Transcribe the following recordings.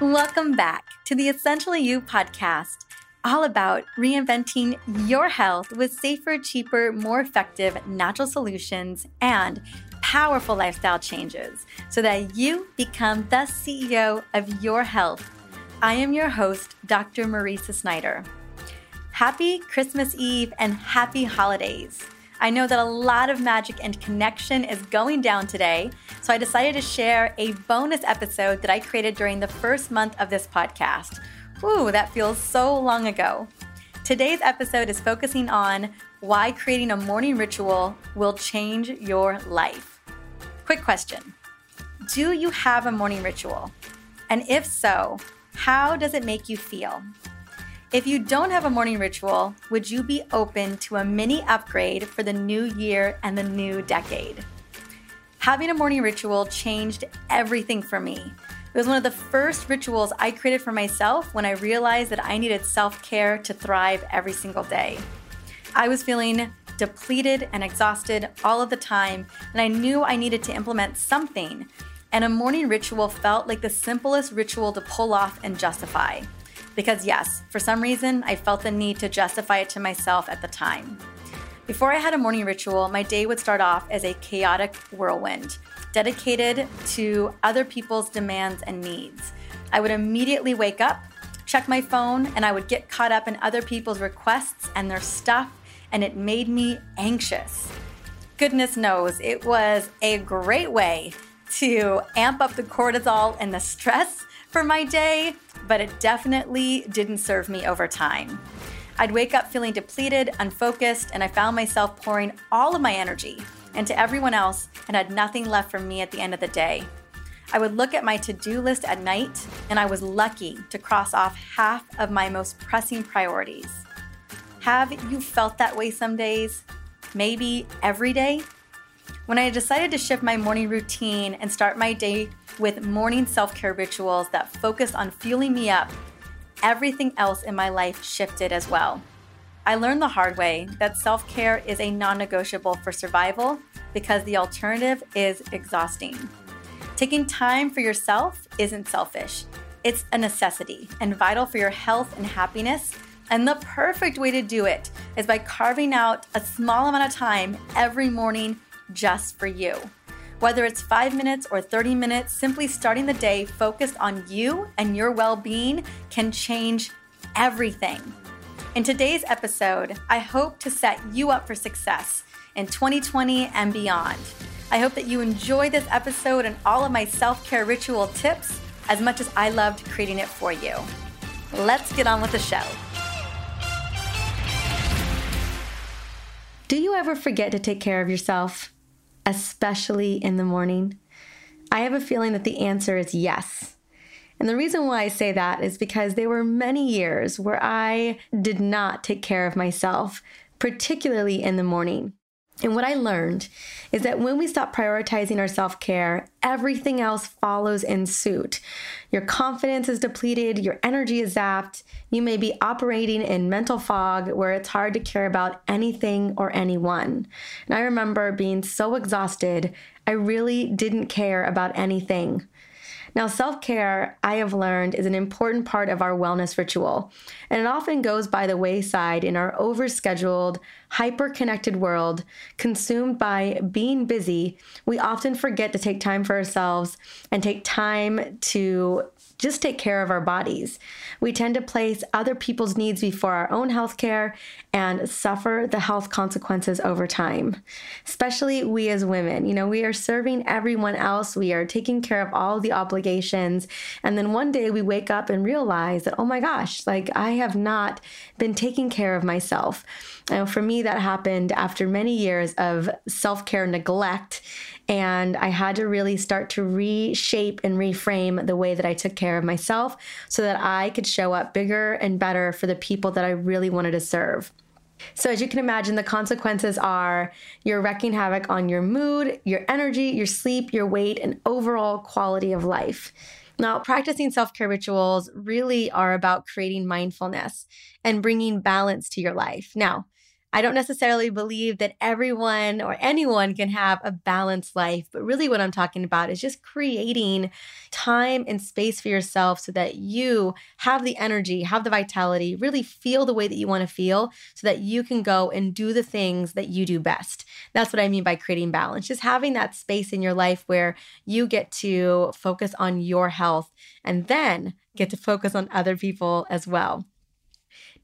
Welcome back to the Essentially You podcast, all about reinventing your health with safer, cheaper, more effective natural solutions and powerful lifestyle changes so that you become the CEO of your health. I am your host, Dr. Mariza Snyder. Happy Christmas Eve and happy holidays. I know that a lot of magic and connection is going down today, so I decided to share a bonus episode that I created during the first month of this podcast. Ooh, that feels so long ago. Today's episode is focusing on why creating a morning ritual will change your life. Quick question Do you have a morning ritual? And if so, how does it make you feel? If you don't have a morning ritual, would you be open to a mini upgrade for the new year and the new decade? Having a morning ritual changed everything for me. It was one of the first rituals I created for myself when I realized that I needed self care to thrive every single day. I was feeling depleted and exhausted all of the time, and I knew I needed to implement something. And a morning ritual felt like the simplest ritual to pull off and justify. Because, yes, for some reason, I felt the need to justify it to myself at the time. Before I had a morning ritual, my day would start off as a chaotic whirlwind, dedicated to other people's demands and needs. I would immediately wake up, check my phone, and I would get caught up in other people's requests and their stuff, and it made me anxious. Goodness knows it was a great way to amp up the cortisol and the stress for my day, but it definitely didn't serve me over time. I'd wake up feeling depleted, unfocused, and I found myself pouring all of my energy into everyone else and had nothing left for me at the end of the day. I would look at my to do list at night, and I was lucky to cross off half of my most pressing priorities. Have you felt that way some days? Maybe every day? When I decided to shift my morning routine and start my day with morning self care rituals that focused on fueling me up, everything else in my life shifted as well. I learned the hard way that self care is a non negotiable for survival because the alternative is exhausting. Taking time for yourself isn't selfish, it's a necessity and vital for your health and happiness. And the perfect way to do it is by carving out a small amount of time every morning just for you. Whether it's five minutes or 30 minutes, simply starting the day focused on you and your well being can change everything. In today's episode, I hope to set you up for success in 2020 and beyond. I hope that you enjoy this episode and all of my self care ritual tips as much as I loved creating it for you. Let's get on with the show. Do you ever forget to take care of yourself? Especially in the morning? I have a feeling that the answer is yes. And the reason why I say that is because there were many years where I did not take care of myself, particularly in the morning. And what I learned is that when we stop prioritizing our self care, everything else follows in suit. Your confidence is depleted, your energy is zapped. You may be operating in mental fog where it's hard to care about anything or anyone. And I remember being so exhausted, I really didn't care about anything. Now, self care, I have learned, is an important part of our wellness ritual, and it often goes by the wayside in our overscheduled, hyper connected world. Consumed by being busy, we often forget to take time for ourselves and take time to just take care of our bodies. We tend to place other people's needs before our own health care and suffer the health consequences over time. Especially we as women, you know, we are serving everyone else, we are taking care of all the obligations, and then one day we wake up and realize that, oh my gosh, like I have not been taking care of myself. And for me, that happened after many years of self care neglect and I had to really start to reshape and reframe the way that I took care of myself so that I could show up bigger and better for the people that I really wanted to serve. So, as you can imagine, the consequences are you're wreaking havoc on your mood, your energy, your sleep, your weight, and overall quality of life. Now, practicing self care rituals really are about creating mindfulness and bringing balance to your life. Now, I don't necessarily believe that everyone or anyone can have a balanced life, but really what I'm talking about is just creating time and space for yourself so that you have the energy, have the vitality, really feel the way that you want to feel so that you can go and do the things that you do best. That's what I mean by creating balance. Just having that space in your life where you get to focus on your health and then get to focus on other people as well.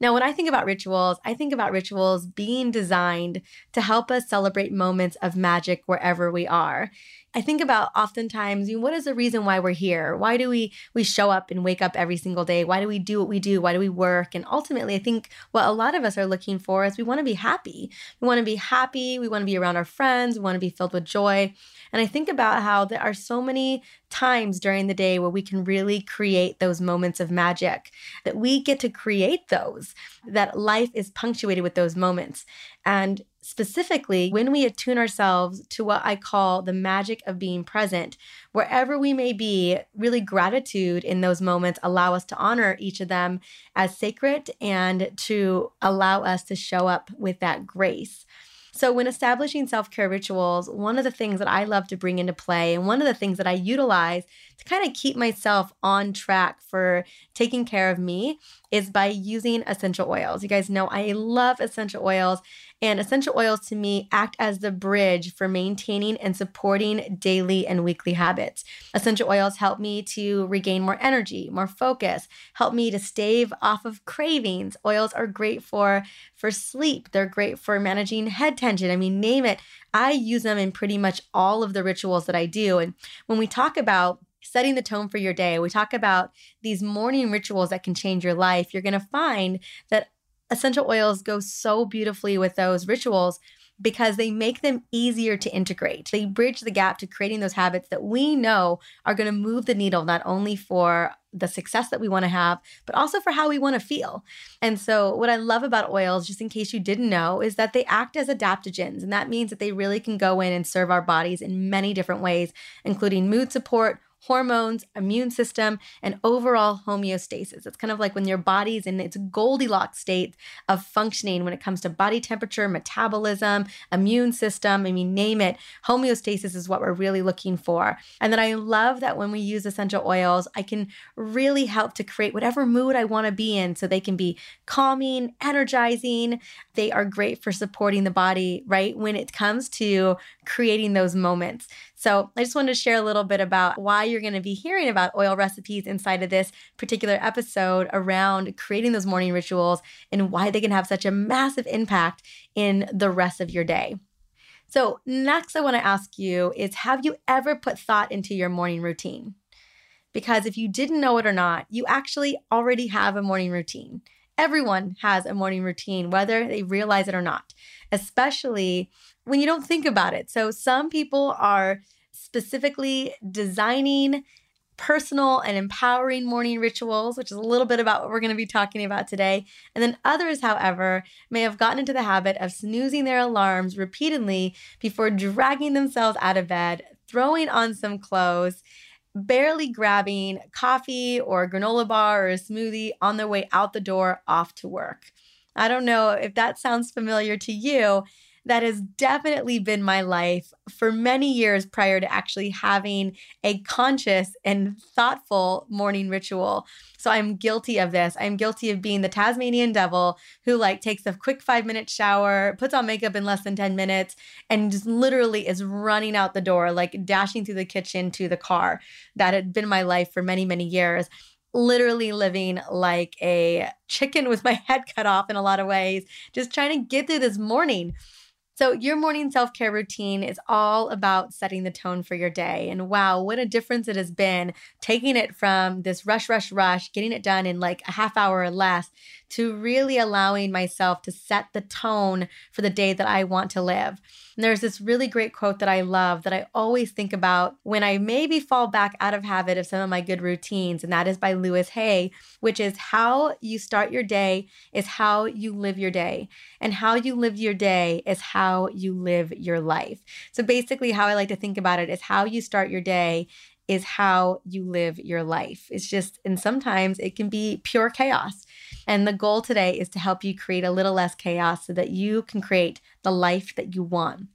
Now, when I think about rituals, I think about rituals being designed to help us celebrate moments of magic wherever we are. I think about oftentimes, you know, what is the reason why we're here? Why do we we show up and wake up every single day? Why do we do what we do? Why do we work? And ultimately, I think what a lot of us are looking for is we want to be happy. We want to be happy. We want to be around our friends. We want to be filled with joy. And I think about how there are so many times during the day where we can really create those moments of magic, that we get to create those, that life is punctuated with those moments. And specifically when we attune ourselves to what I call the magic of being present, wherever we may be, really gratitude in those moments allow us to honor each of them as sacred and to allow us to show up with that grace. So, when establishing self care rituals, one of the things that I love to bring into play, and one of the things that I utilize to kind of keep myself on track for taking care of me, is by using essential oils. You guys know I love essential oils. And essential oils to me act as the bridge for maintaining and supporting daily and weekly habits. Essential oils help me to regain more energy, more focus, help me to stave off of cravings. Oils are great for for sleep. They're great for managing head tension. I mean, name it. I use them in pretty much all of the rituals that I do. And when we talk about setting the tone for your day. We talk about these morning rituals that can change your life. You're going to find that essential oils go so beautifully with those rituals because they make them easier to integrate. They bridge the gap to creating those habits that we know are going to move the needle not only for the success that we want to have, but also for how we want to feel. And so, what I love about oils, just in case you didn't know, is that they act as adaptogens. And that means that they really can go in and serve our bodies in many different ways, including mood support, hormones, immune system, and overall homeostasis. It's kind of like when your body's in its Goldilocks state of functioning when it comes to body temperature, metabolism, immune system. I mean, name it. Homeostasis is what we're really looking for. And then I love that when we use essential oils, I can really help to create whatever mood I want to be in so they can be calming, energizing. They are great for supporting the body, right? When it comes to creating those moments. So I just wanted to share a little bit about why you're going to be hearing about oil recipes inside of this particular episode around creating those morning rituals and why they can have such a massive impact in the rest of your day. So, next, I want to ask you is Have you ever put thought into your morning routine? Because if you didn't know it or not, you actually already have a morning routine. Everyone has a morning routine, whether they realize it or not, especially when you don't think about it. So some people are specifically designing personal and empowering morning rituals, which is a little bit about what we're going to be talking about today. And then others, however, may have gotten into the habit of snoozing their alarms repeatedly before dragging themselves out of bed, throwing on some clothes, barely grabbing coffee or a granola bar or a smoothie on their way out the door off to work. I don't know if that sounds familiar to you that has definitely been my life for many years prior to actually having a conscious and thoughtful morning ritual. So I'm guilty of this. I'm guilty of being the Tasmanian devil who like takes a quick 5-minute shower, puts on makeup in less than 10 minutes and just literally is running out the door like dashing through the kitchen to the car. That had been my life for many many years literally living like a chicken with my head cut off in a lot of ways, just trying to get through this morning. So, your morning self care routine is all about setting the tone for your day. And wow, what a difference it has been taking it from this rush, rush, rush, getting it done in like a half hour or less to really allowing myself to set the tone for the day that I want to live. And there's this really great quote that I love that I always think about when I maybe fall back out of habit of some of my good routines, and that is by Louise Hay, which is how you start your day is how you live your day, and how you live your day is how you live your life. So basically, how I like to think about it is how you start your day is how you live your life. It's just, and sometimes it can be pure chaos. And the goal today is to help you create a little less chaos so that you can create the life that you want.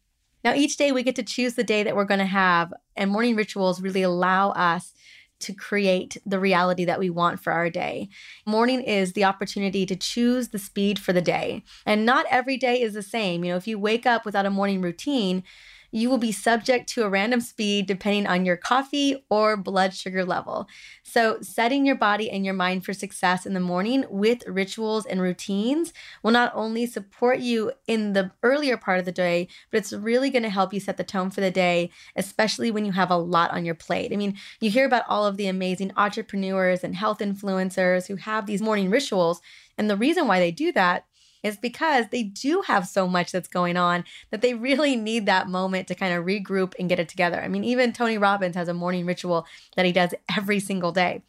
Now, each day we get to choose the day that we're going to have, and morning rituals really allow us to create the reality that we want for our day. Morning is the opportunity to choose the speed for the day. And not every day is the same. You know, if you wake up without a morning routine, you will be subject to a random speed depending on your coffee or blood sugar level. So, setting your body and your mind for success in the morning with rituals and routines will not only support you in the earlier part of the day, but it's really going to help you set the tone for the day, especially when you have a lot on your plate. I mean, you hear about all of the amazing entrepreneurs and health influencers who have these morning rituals. And the reason why they do that is because they do have so much that's going on that they really need that moment to kind of regroup and get it together. I mean, even Tony Robbins has a morning ritual that he does every single day.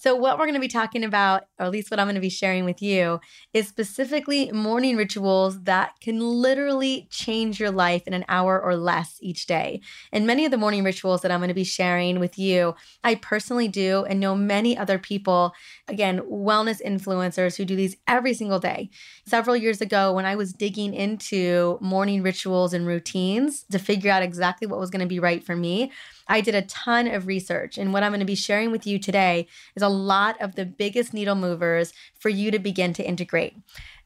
So, what we're going to be talking about, or at least what I'm going to be sharing with you, is specifically morning rituals that can literally change your life in an hour or less each day. And many of the morning rituals that I'm going to be sharing with you, I personally do and know many other people, again, wellness influencers who do these every single day. Several years ago, when I was digging into morning rituals and routines to figure out exactly what was going to be right for me, I did a ton of research, and what I'm going to be sharing with you today is a lot of the biggest needle movers for you to begin to integrate.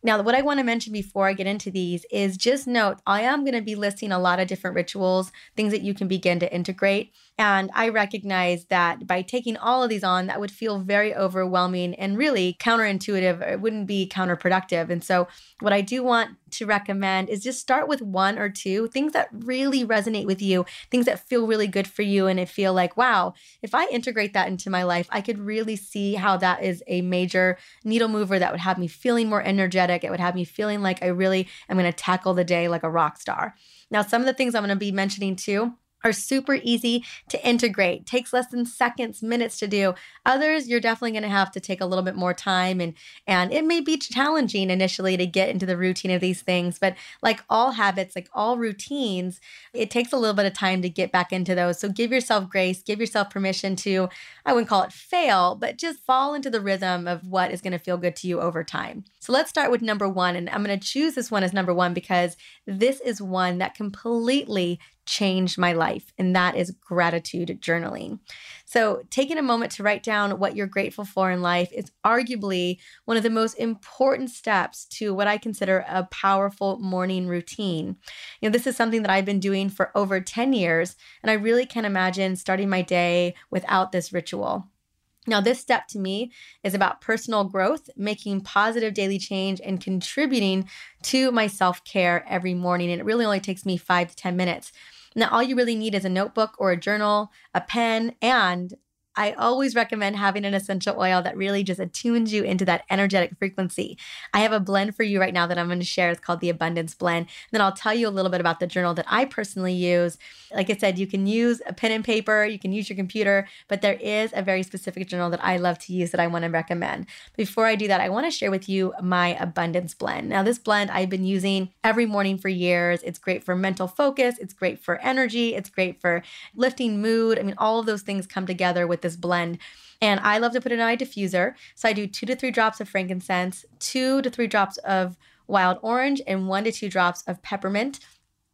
Now, what I want to mention before I get into these is just note I am going to be listing a lot of different rituals, things that you can begin to integrate. And I recognize that by taking all of these on, that would feel very overwhelming and really counterintuitive. It wouldn't be counterproductive. And so, what I do want to recommend is just start with one or two things that really resonate with you, things that feel really good for you, and it feel like, wow, if I integrate that into my life, I could really see how that is a major needle mover that would have me feeling more energetic. It would have me feeling like I really am going to tackle the day like a rock star. Now, some of the things I'm going to be mentioning too are super easy to integrate. Takes less than seconds, minutes to do. Others you're definitely going to have to take a little bit more time and and it may be challenging initially to get into the routine of these things, but like all habits, like all routines, it takes a little bit of time to get back into those. So give yourself grace, give yourself permission to I wouldn't call it fail, but just fall into the rhythm of what is going to feel good to you over time. So let's start with number 1 and I'm going to choose this one as number 1 because this is one that completely changed my life, and that is gratitude journaling. So, taking a moment to write down what you're grateful for in life is arguably one of the most important steps to what I consider a powerful morning routine. You know, this is something that I've been doing for over 10 years, and I really can't imagine starting my day without this ritual. Now, this step to me is about personal growth, making positive daily change, and contributing to my self care every morning. And it really only takes me five to 10 minutes. Now, all you really need is a notebook or a journal, a pen, and I always recommend having an essential oil that really just attunes you into that energetic frequency. I have a blend for you right now that I'm going to share. It's called the Abundance Blend. And then I'll tell you a little bit about the journal that I personally use. Like I said, you can use a pen and paper, you can use your computer, but there is a very specific journal that I love to use that I want to recommend. Before I do that, I want to share with you my Abundance Blend. Now, this blend I've been using every morning for years. It's great for mental focus, it's great for energy, it's great for lifting mood. I mean, all of those things come together with this blend. And I love to put it in my diffuser. So I do two to three drops of frankincense, two to three drops of wild orange, and one to two drops of peppermint.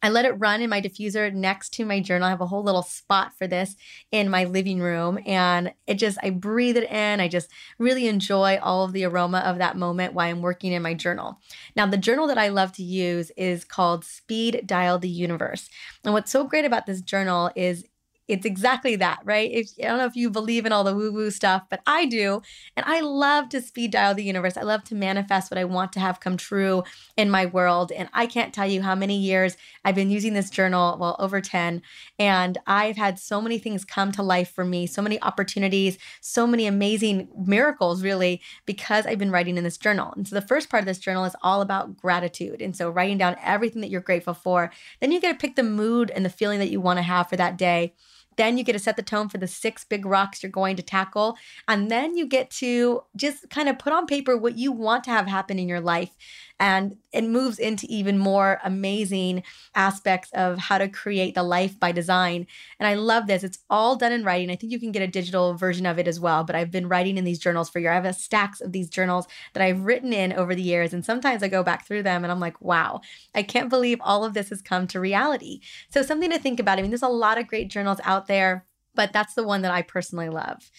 I let it run in my diffuser next to my journal. I have a whole little spot for this in my living room. And it just, I breathe it in. I just really enjoy all of the aroma of that moment while I'm working in my journal. Now, the journal that I love to use is called Speed Dial the Universe. And what's so great about this journal is it's exactly that, right? If, I don't know if you believe in all the woo woo stuff, but I do. And I love to speed dial the universe. I love to manifest what I want to have come true in my world. And I can't tell you how many years I've been using this journal, well, over 10. And I've had so many things come to life for me, so many opportunities, so many amazing miracles, really, because I've been writing in this journal. And so the first part of this journal is all about gratitude. And so writing down everything that you're grateful for. Then you get to pick the mood and the feeling that you want to have for that day. Then you get to set the tone for the six big rocks you're going to tackle. And then you get to just kind of put on paper what you want to have happen in your life And it moves into even more amazing aspects of how to create the life by design. And I love this. It's all done in writing. I think you can get a digital version of it as well, but I've been writing in these journals for years. I have stacks of these journals that I've written in over the years. And sometimes I go back through them and I'm like, wow, I can't believe all of this has come to reality. So something to think about. I mean, there's a lot of great journals out there, but that's the one that I personally love.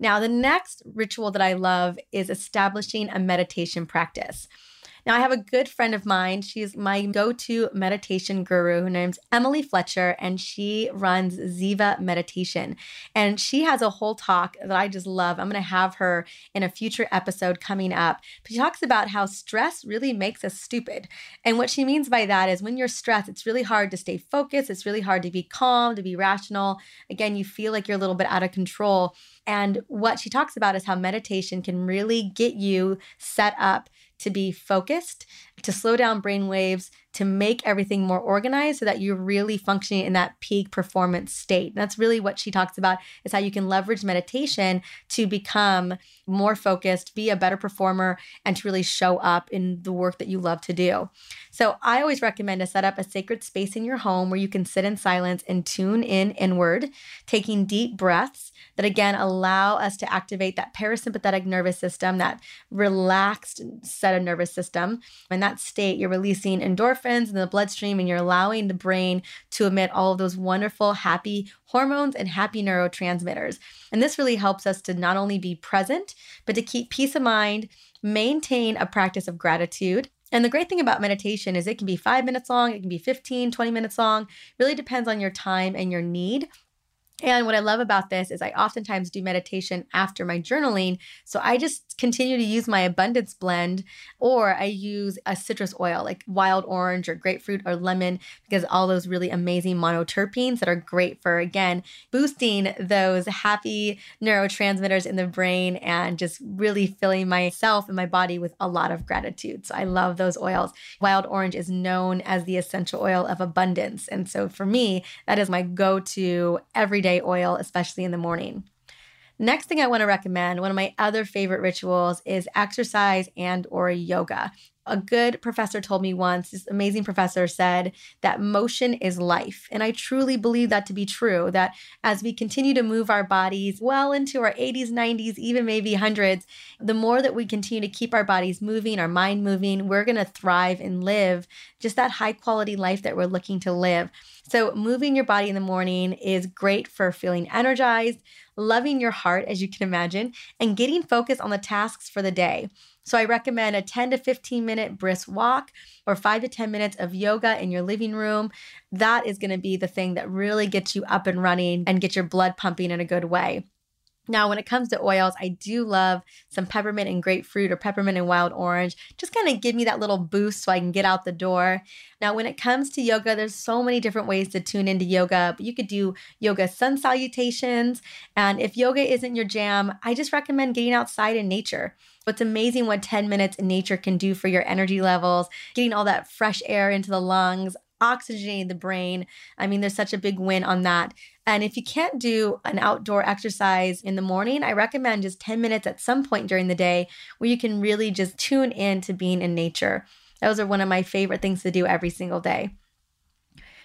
Now, the next ritual that I love is establishing a meditation practice. Now, I have a good friend of mine. She's my go to meditation guru. Her name's Emily Fletcher, and she runs Ziva Meditation. And she has a whole talk that I just love. I'm going to have her in a future episode coming up. But she talks about how stress really makes us stupid. And what she means by that is when you're stressed, it's really hard to stay focused. It's really hard to be calm, to be rational. Again, you feel like you're a little bit out of control. And what she talks about is how meditation can really get you set up to be focused, to slow down brain waves, to make everything more organized so that you're really functioning in that peak performance state. And that's really what she talks about is how you can leverage meditation to become more focused, be a better performer, and to really show up in the work that you love to do. So I always recommend to set up a sacred space in your home where you can sit in silence and tune in inward, taking deep breaths that again allow us to activate that parasympathetic nervous system, that relaxed set of nervous system. In that state, you're releasing endorphins in the bloodstream and you're allowing the brain to emit all of those wonderful, happy hormones and happy neurotransmitters. And this really helps us to not only be present, but to keep peace of mind, maintain a practice of gratitude, and the great thing about meditation is it can be five minutes long, it can be 15, 20 minutes long, really depends on your time and your need. And what I love about this is I oftentimes do meditation after my journaling. So I just continue to use my abundance blend or I use a citrus oil like wild orange or grapefruit or lemon because all those really amazing monoterpenes that are great for again boosting those happy neurotransmitters in the brain and just really filling myself and my body with a lot of gratitude. So I love those oils. Wild orange is known as the essential oil of abundance. And so for me, that is my go-to everyday everyday oil, especially in the morning. Next thing I want to recommend, one of my other favorite rituals is exercise and or yoga. A good professor told me once, this amazing professor said that motion is life. And I truly believe that to be true, that as we continue to move our bodies well into our 80s, 90s, even maybe hundreds, the more that we continue to keep our bodies moving, our mind moving, we're going to thrive and live just that high quality life that we're looking to live. So, moving your body in the morning is great for feeling energized, loving your heart, as you can imagine, and getting focused on the tasks for the day. So, I recommend a 10 to 15 minute brisk walk or five to 10 minutes of yoga in your living room. That is going to be the thing that really gets you up and running and get your blood pumping in a good way. Now, when it comes to oils, I do love some peppermint and grapefruit or peppermint and wild orange. Just kind of give me that little boost so I can get out the door. Now, when it comes to yoga, there's so many different ways to tune into yoga, but you could do yoga sun salutations. And if yoga isn't your jam, I just recommend getting outside in nature. It's amazing what 10 minutes in nature can do for your energy levels, getting all that fresh air into the lungs, oxygenating the brain. I mean, there's such a big win on that. And if you can't do an outdoor exercise in the morning, I recommend just 10 minutes at some point during the day where you can really just tune in to being in nature. Those are one of my favorite things to do every single day.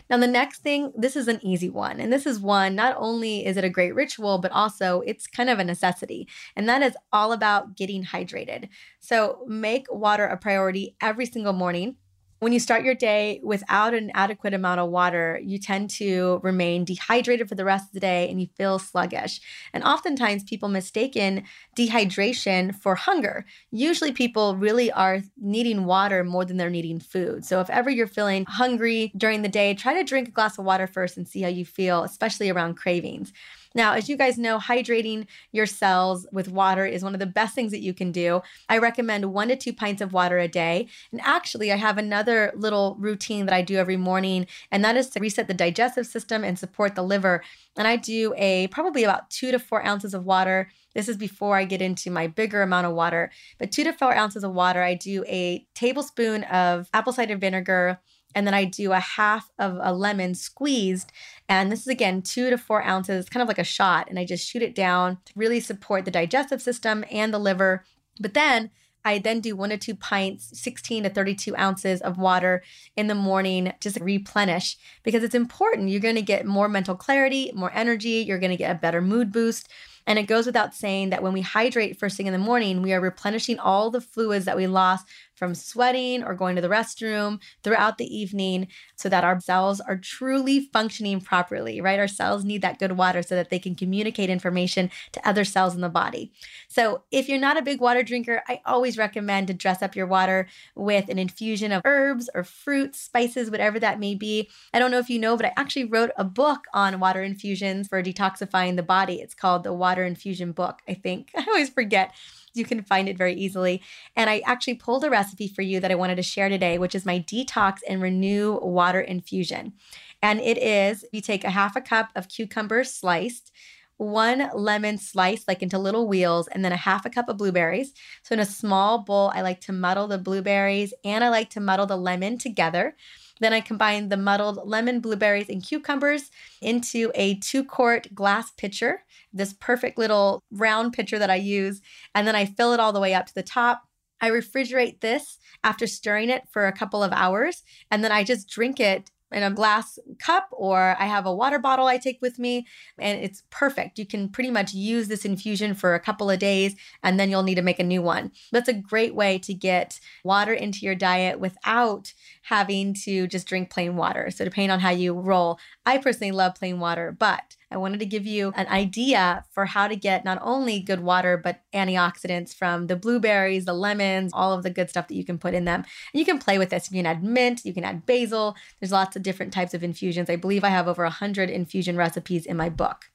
Now, the next thing, this is an easy one. And this is one, not only is it a great ritual, but also it's kind of a necessity. And that is all about getting hydrated. So make water a priority every single morning. When you start your day without an adequate amount of water, you tend to remain dehydrated for the rest of the day and you feel sluggish. And oftentimes people mistaken dehydration for hunger. Usually people really are needing water more than they're needing food. So if ever you're feeling hungry during the day, try to drink a glass of water first and see how you feel, especially around cravings. Now, as you guys know, hydrating your cells with water is one of the best things that you can do. I recommend one to two pints of water a day. And actually, I have another little routine that I do every morning, and that is to reset the digestive system and support the liver. And I do a probably about two to four ounces of water. This is before I get into my bigger amount of water. But two to four ounces of water, I do a tablespoon of apple cider vinegar and then I do a half of a lemon squeezed. And this is again two to four ounces, kind of like a shot. And I just shoot it down to really support the digestive system and the liver. But then I then do one to two pints, 16 to 32 ounces of water in the morning, just replenish because it's important. You're going to get more mental clarity, more energy, you're going to get a better mood boost. And it goes without saying that when we hydrate first thing in the morning, we are replenishing all the fluids that we lost from sweating or going to the restroom throughout the evening so that our cells are truly functioning properly, right? Our cells need that good water so that they can communicate information to other cells in the body. So, if you're not a big water drinker, I always recommend to dress up your water with an infusion of herbs or fruits, spices, whatever that may be. I don't know if you know, but I actually wrote a book on water infusions for detoxifying the body. It's called the Water Infusion Book, I think. I always forget you can find it very easily. And I actually pulled a recipe for you that I wanted to share today, which is my detox and renew water infusion. And it is you take a half a cup of cucumber sliced, one lemon sliced like into little wheels, and then a half a cup of blueberries. So in a small bowl, I like to muddle the blueberries and I like to muddle the lemon together. Then I combine the muddled lemon, blueberries, and cucumbers into a two quart glass pitcher, this perfect little round pitcher that I use. And then I fill it all the way up to the top. I refrigerate this after stirring it for a couple of hours. And then I just drink it in a glass cup or I have a water bottle I take with me and it's perfect. You can pretty much use this infusion for a couple of days and then you'll need to make a new one. That's a great way to get water into your diet without having to just drink plain water. So depending on how you roll, I personally love plain water, but I wanted to give you an idea for how to get not only good water, but antioxidants from the blueberries, the lemons, all of the good stuff that you can put in them. And you can play with this. You can add mint, you can add basil. There's lots of different types of infusions. I believe I have over 100 infusion recipes in my book.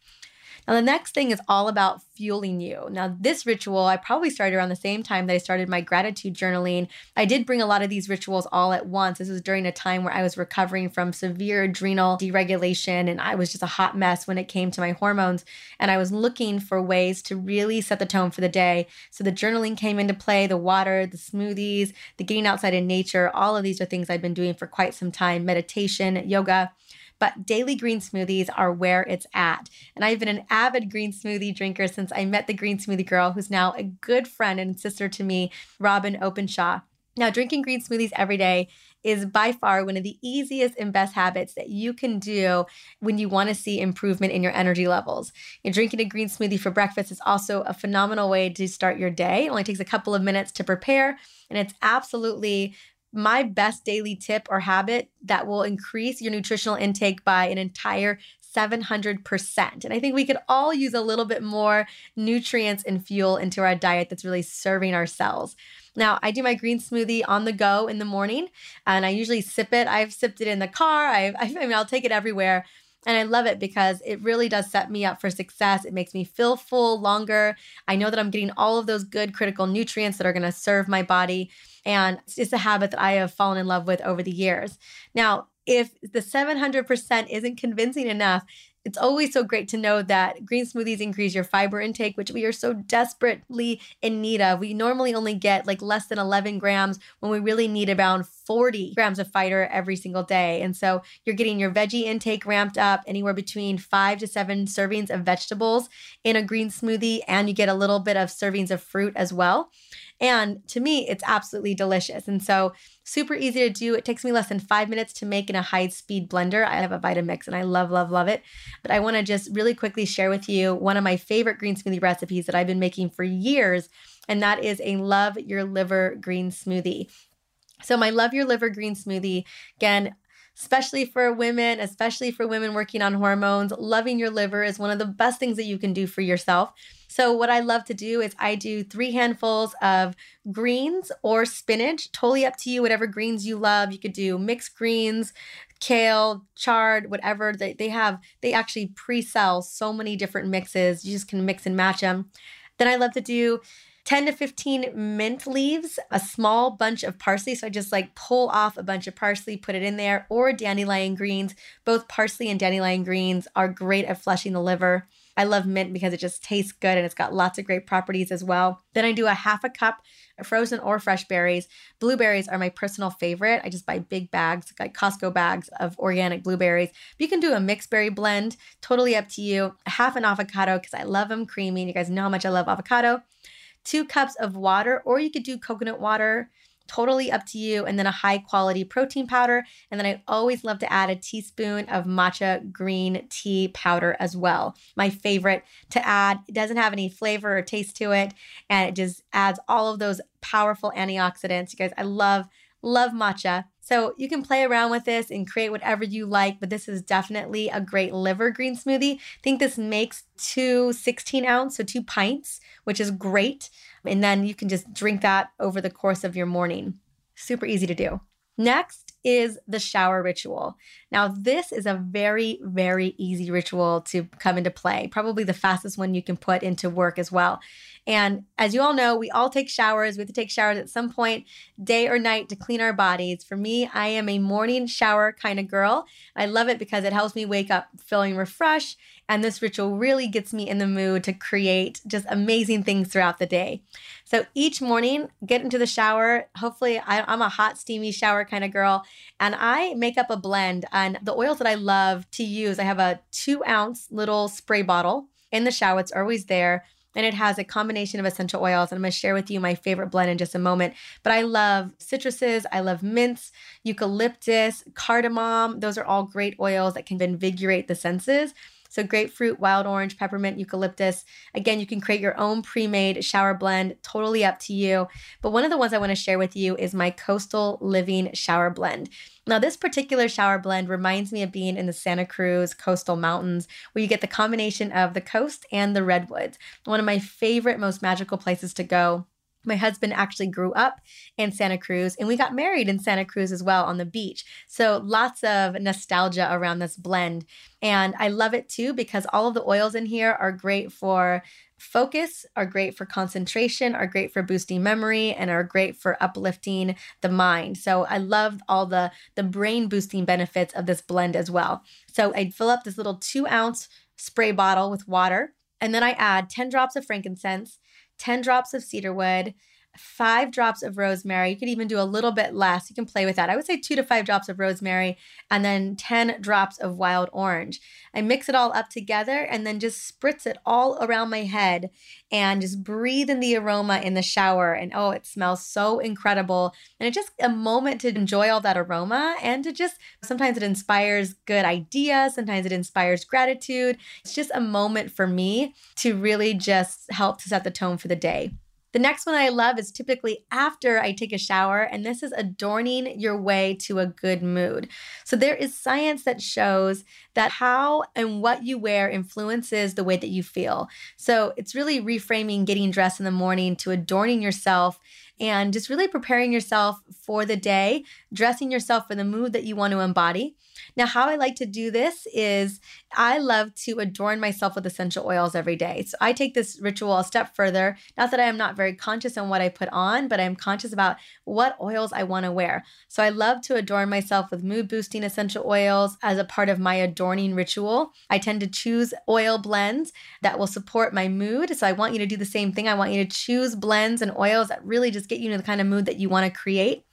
Now, the next thing is all about fueling you. Now, this ritual I probably started around the same time that I started my gratitude journaling. I did bring a lot of these rituals all at once. This was during a time where I was recovering from severe adrenal deregulation and I was just a hot mess when it came to my hormones. And I was looking for ways to really set the tone for the day. So the journaling came into play, the water, the smoothies, the getting outside in nature. All of these are things I've been doing for quite some time meditation, yoga but daily green smoothies are where it's at. And I've been an avid green smoothie drinker since I met the green smoothie girl, who's now a good friend and sister to me, Robyn Openshaw. Now, drinking green smoothies every day is by far one of the easiest and best habits that you can do when you want to see improvement in your energy levels. And drinking a green smoothie for breakfast is also a phenomenal way to start your day. It only takes a couple of minutes to prepare, and it's absolutely my best daily tip or habit that will increase your nutritional intake by an entire 700%. And I think we could all use a little bit more nutrients and fuel into our diet that's really serving our cells. Now, I do my green smoothie on the go in the morning and I usually sip it. I've sipped it in the car. I've, I mean, I'll take it everywhere. And I love it because it really does set me up for success. It makes me feel full longer. I know that I'm getting all of those good critical nutrients that are going to serve my body. And it's a habit that I have fallen in love with over the years. Now, if the 700% isn't convincing enough, it's always so great to know that green smoothies increase your fiber intake, which we are so desperately in need of. We normally only get like less than 11 grams when we really need around 40 grams of fiber every single day. And so you're getting your veggie intake ramped up anywhere between five to seven servings of vegetables in a green smoothie, and you get a little bit of servings of fruit as well. And to me, it's absolutely delicious. And so, super easy to do. It takes me less than five minutes to make in a high speed blender. I have a Vitamix and I love, love, love it. But I want to just really quickly share with you one of my favorite green smoothie recipes that I've been making for years. And that is a Love Your Liver green smoothie. So, my Love Your Liver green smoothie, again, especially for women, especially for women working on hormones, loving your liver is one of the best things that you can do for yourself. So, what I love to do is I do three handfuls of greens or spinach, totally up to you, whatever greens you love. You could do mixed greens, kale, chard, whatever. They, they have, they actually pre sell so many different mixes. You just can mix and match them. Then I love to do 10 to 15 mint leaves, a small bunch of parsley. So I just like pull off a bunch of parsley, put it in there, or dandelion greens. Both parsley and dandelion greens are great at flushing the liver. I love mint because it just tastes good and it's got lots of great properties as well. Then I do a half a cup of frozen or fresh berries. Blueberries are my personal favorite. I just buy big bags, like Costco bags of organic blueberries. But you can do a mixed berry blend, totally up to you. Half an avocado because I love them creamy. You guys know how much I love avocado two cups of water, or you could do coconut water totally up to you. And then a high quality protein powder. And then I always love to add a teaspoon of matcha green tea powder as well. My favorite to add. It doesn't have any flavor or taste to it. And it just adds all of those powerful antioxidants. You guys, I love, love matcha. So you can play around with this and create whatever you like, but this is definitely a great liver green smoothie. I think this makes two 16 ounce, so two pints, which is great. And then you can just drink that over the course of your morning. Super easy to do. Next is the shower ritual. Now, this is a very, very easy ritual to come into play, probably the fastest one you can put into work as well. And as you all know, we all take showers. We have to take showers at some point, day or night, to clean our bodies. For me, I am a morning shower kind of girl. I love it because it helps me wake up feeling refreshed. And this ritual really gets me in the mood to create just amazing things throughout the day. So each morning, get into the shower. Hopefully, I, am a hot, steamy shower kind of girl. And I make up a blend. And the oils that I love to use, I have a two ounce little spray bottle in the shower. It's always there and it has a combination of essential oils. And I'm going to share with you my favorite blend in just a moment. But I love citruses, I love mints, eucalyptus, cardamom. Those are all great oils that can invigorate the senses. So, grapefruit, wild orange, peppermint, eucalyptus. Again, you can create your own pre made shower blend, totally up to you. But one of the ones I want to share with you is my Coastal Living Shower Blend. Now, this particular shower blend reminds me of being in the Santa Cruz coastal mountains, where you get the combination of the coast and the redwoods. One of my favorite, most magical places to go my husband actually grew up in Santa Cruz and we got married in Santa Cruz as well on the beach. So lots of nostalgia around this blend. And I love it too because all of the oils in here are great for focus, are great for concentration, are great for boosting memory, and are great for uplifting the mind. So I love all the, the brain boosting benefits of this blend as well. So I'd fill up this little two ounce spray bottle with water. And then I add 10 drops of frankincense, 10 drops of cedarwood, five drops of rosemary. You could even do a little bit less. You can play with that. I would say two to five drops of rosemary and then 10 drops of wild orange. I mix it all up together and then just spritz it all around my head and just breathe in the aroma in the shower. And oh, it smells so incredible. And it's just a moment to enjoy all that aroma and to just sometimes it inspires good ideas, sometimes it inspires gratitude. It's just a moment for me to really just help to set the tone for the day. The next one I love is typically after I take a shower, and this is adorning your way to a good mood. So, there is science that shows that how and what you wear influences the way that you feel. So, it's really reframing getting dressed in the morning to adorning yourself and just really preparing yourself for the day, dressing yourself for the mood that you want to embody. Now, how I like to do this is I love to adorn myself with essential oils every day. So I take this ritual a step further. Not that I am not very conscious on what I put on, but I'm conscious about what oils I want to wear. So I love to adorn myself with mood boosting essential oils as a part of my adorning ritual. I tend to choose oil blends that will support my mood. So I want you to do the same thing. I want you to choose blends and oils that really just get you into the kind of mood that you want to create.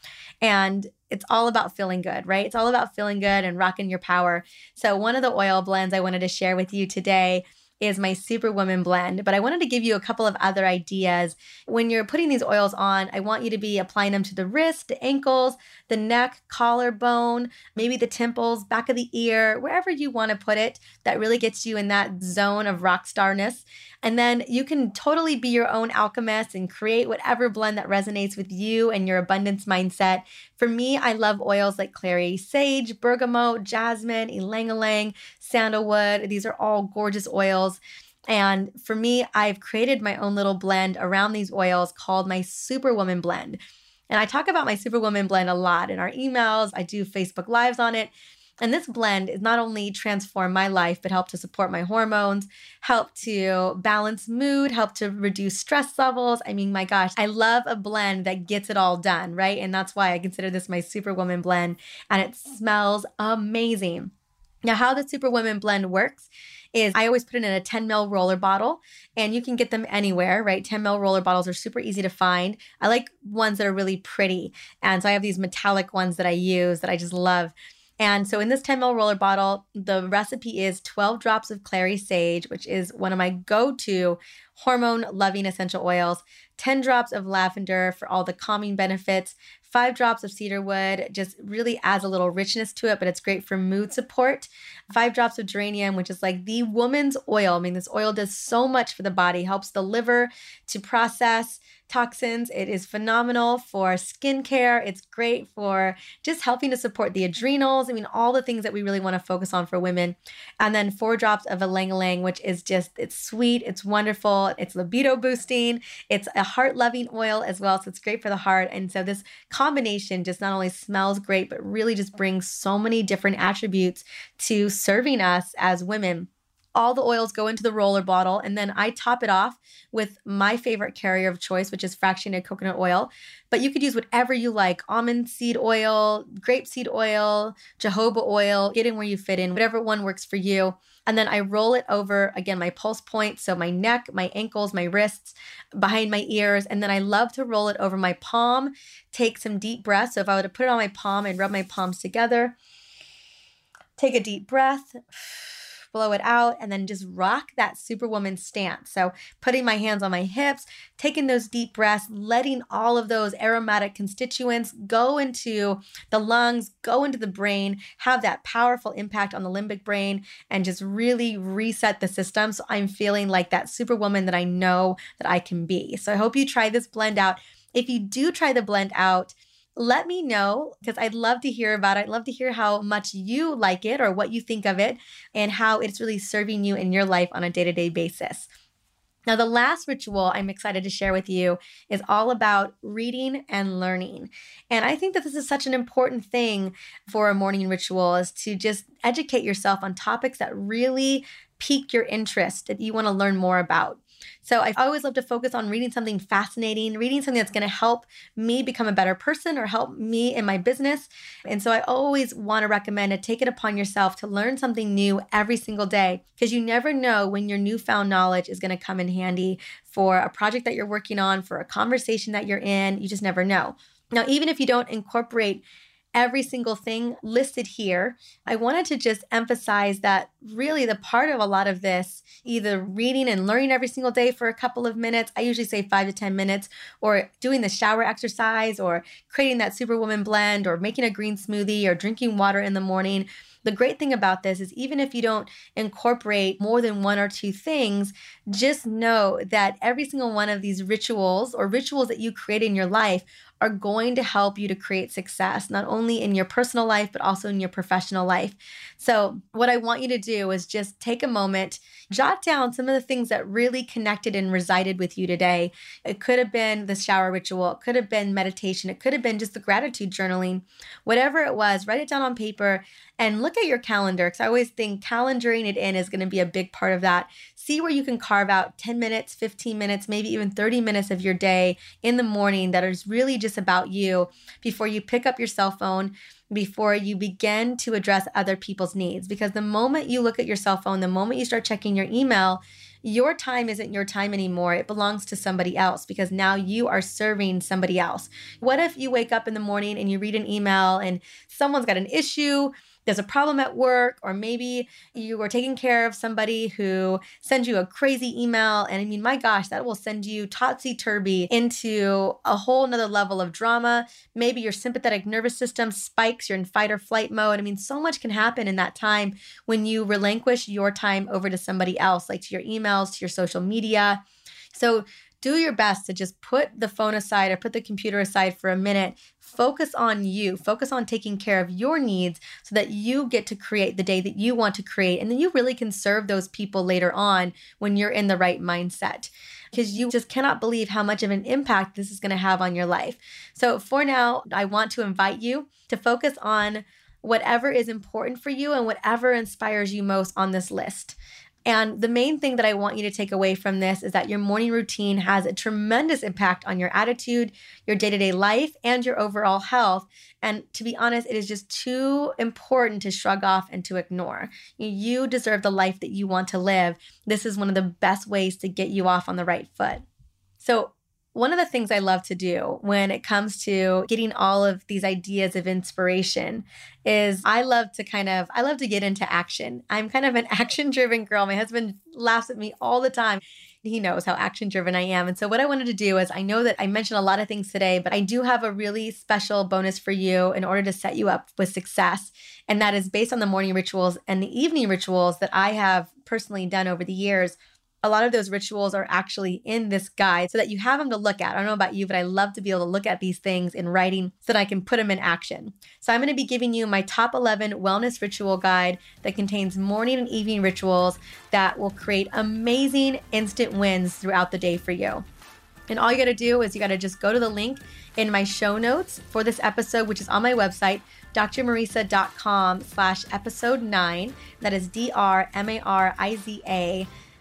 And it's all about feeling good, right? It's all about feeling good and rocking your power. So, one of the oil blends I wanted to share with you today is my Superwoman blend. But I wanted to give you a couple of other ideas. When you're putting these oils on, I want you to be applying them to the wrist, the ankles, the neck, collarbone, maybe the temples, back of the ear, wherever you want to put it. That really gets you in that zone of rock starness. And then you can totally be your own alchemist and create whatever blend that resonates with you and your abundance mindset. For me, I love oils like clary sage, bergamot, jasmine, ylang ylang, sandalwood. These are all gorgeous oils. And for me, I've created my own little blend around these oils called my Superwoman blend. And I talk about my Superwoman blend a lot in our emails. I do Facebook Lives on it and this blend is not only transform my life, but help to support my hormones, help to balance mood, help to reduce stress levels. I mean, my gosh, I love a blend that gets it all done, right? And that's why I consider this my Superwoman blend, and it smells amazing. Now, how the Superwoman blend works is I always put it in a 10 ml roller bottle and you can get them anywhere, right? 10 ml roller bottles are super easy to find. I like ones that are really pretty. And so I have these metallic ones that I use that I just love. And so in this 10 ml roller bottle, the recipe is 12 drops of clary sage, which is one of my go to hormone loving essential oils, 10 drops of lavender for all the calming benefits, five drops of cedarwood just really adds a little richness to it, but it's great for mood support. Five drops of geranium, which is like the woman's oil. I mean, this oil does so much for the body, helps the liver to process toxins. It is phenomenal for skincare. It's great for just helping to support the adrenals. I mean, all the things that we really want to focus on for women. And then four drops of ylang ylang, which is just, it's sweet, it's wonderful, it's libido boosting, it's a heart loving oil as well. So it's great for the heart. And so this combination just not only smells great, but really just brings so many different attributes to serving us as women all the oils go into the roller bottle and then I top it off with my favorite carrier of choice, which is fractionated coconut oil. But you could use whatever you like almond seed oil, grapeseed oil, jojoba oil, get in where you fit in, whatever one works for you. And then I roll it over again, my pulse point. So my neck, my ankles, my wrists, behind my ears. And then I love to roll it over my palm, take some deep breaths. So if I were to put it on my palm and rub my palms together, take a deep breath blow it out, and then just rock that superwoman stance. So, putting my hands on my hips, taking those deep breaths, letting all of those aromatic constituents go into the lungs, go into the brain, have that powerful impact on the limbic brain, and just really reset the system. So, I'm feeling like that superwoman that I know that I can be. So, I hope you try this blend out. If you do try the blend out, let me know because I'd love to hear about it. I'd love to hear how much you like it or what you think of it and how it's really serving you in your life on a day to day basis. Now, the last ritual I'm excited to share with you is all about reading and learning. And I think that this is such an important thing for a morning ritual is to just educate yourself on topics that really pique your interest that you want to learn more about. So I always love to focus on reading something fascinating, reading something that's going to help me become a better person or help me in my business. And so I always want to recommend to take it upon yourself to learn something new every single day because you never know when your newfound knowledge is going to come in handy for a project that you're working on, for a conversation that you're in. You just never know. Now, even if you don't incorporate every single thing listed here. I wanted to just emphasize that really the part of a lot of this, either reading and learning every single day for a couple of minutes, I usually say five to 10 minutes, or doing the shower exercise, or creating that Superwoman blend, or making a green smoothie, or drinking water in the morning. The great thing about this is even if you don't incorporate more than one or two things, just know that every single one of these rituals or rituals that you create in your life are going to help you to create success, not only in your personal life, but also in your professional life. So, what I want you to do is just take a moment, jot down some of the things that really connected and resided with you today. It could have been the shower ritual, it could have been meditation, it could have been just the gratitude journaling. Whatever it was, write it down on paper and look at your calendar because I always think calendaring it in is going to be a big part of that. See where you can carve out 10 minutes, 15 minutes, maybe even 30 minutes of your day in the morning that is really just about you before you pick up your cell phone, before you begin to address other people's needs. Because the moment you look at your cell phone, the moment you start checking your email, your time isn't your time anymore. It belongs to somebody else because now you are serving somebody else. What if you wake up in the morning and you read an email and someone's got an issue? There's a problem at work, or maybe you are taking care of somebody who sends you a crazy email. And I mean, my gosh, that will send you topsy turvy into a whole nother level of drama. Maybe your sympathetic nervous system spikes, you're in fight or flight mode. I mean, so much can happen in that time when you relinquish your time over to somebody else, like to your emails, to your social media. So do your best to just put the phone aside or put the computer aside for a minute. Focus on you, focus on taking care of your needs so that you get to create the day that you want to create. And then you really can serve those people later on when you're in the right mindset because you just cannot believe how much of an impact this is going to have on your life. So, for now, I want to invite you to focus on whatever is important for you and whatever inspires you most on this list. And the main thing that I want you to take away from this is that your morning routine has a tremendous impact on your attitude, your day to day life, and your overall health. And to be honest, it is just too important to shrug off and to ignore. You deserve the life that you want to live. This is one of the best ways to get you off on the right foot. So, one of the things I love to do when it comes to getting all of these ideas of inspiration is I love to kind of I love to get into action. I'm kind of an action driven girl. My husband laughs at me all the time he knows how action driven I am. And so, what I wanted to do is I know that I mentioned a lot of things today, but I do have a really special bonus for you in order to set you up with success. And that is based on the morning rituals and the evening rituals that I have personally done over the years a lot of those rituals are actually in this guide so that you have them to look at. I don't know about you, but I love to be able to look at these things in writing so that I can put them in action. So I'm going to be giving you my top 11 wellness ritual guide that contains morning and evening rituals that will create amazing instant wins throughout the day for you. And all you got to do is you got to just go to the link in my show notes for this episode, which is on my website, drmariza.com slash episode nine. That is D-R-M-A-R-I-Z-A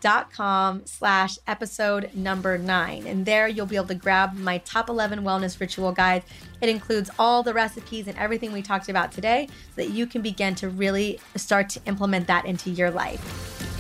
com slash episode number nine. And there you'll be able to grab my top 11 wellness ritual guide. It includes all the recipes and everything we talked about today so that you can begin to really start to implement that into your life.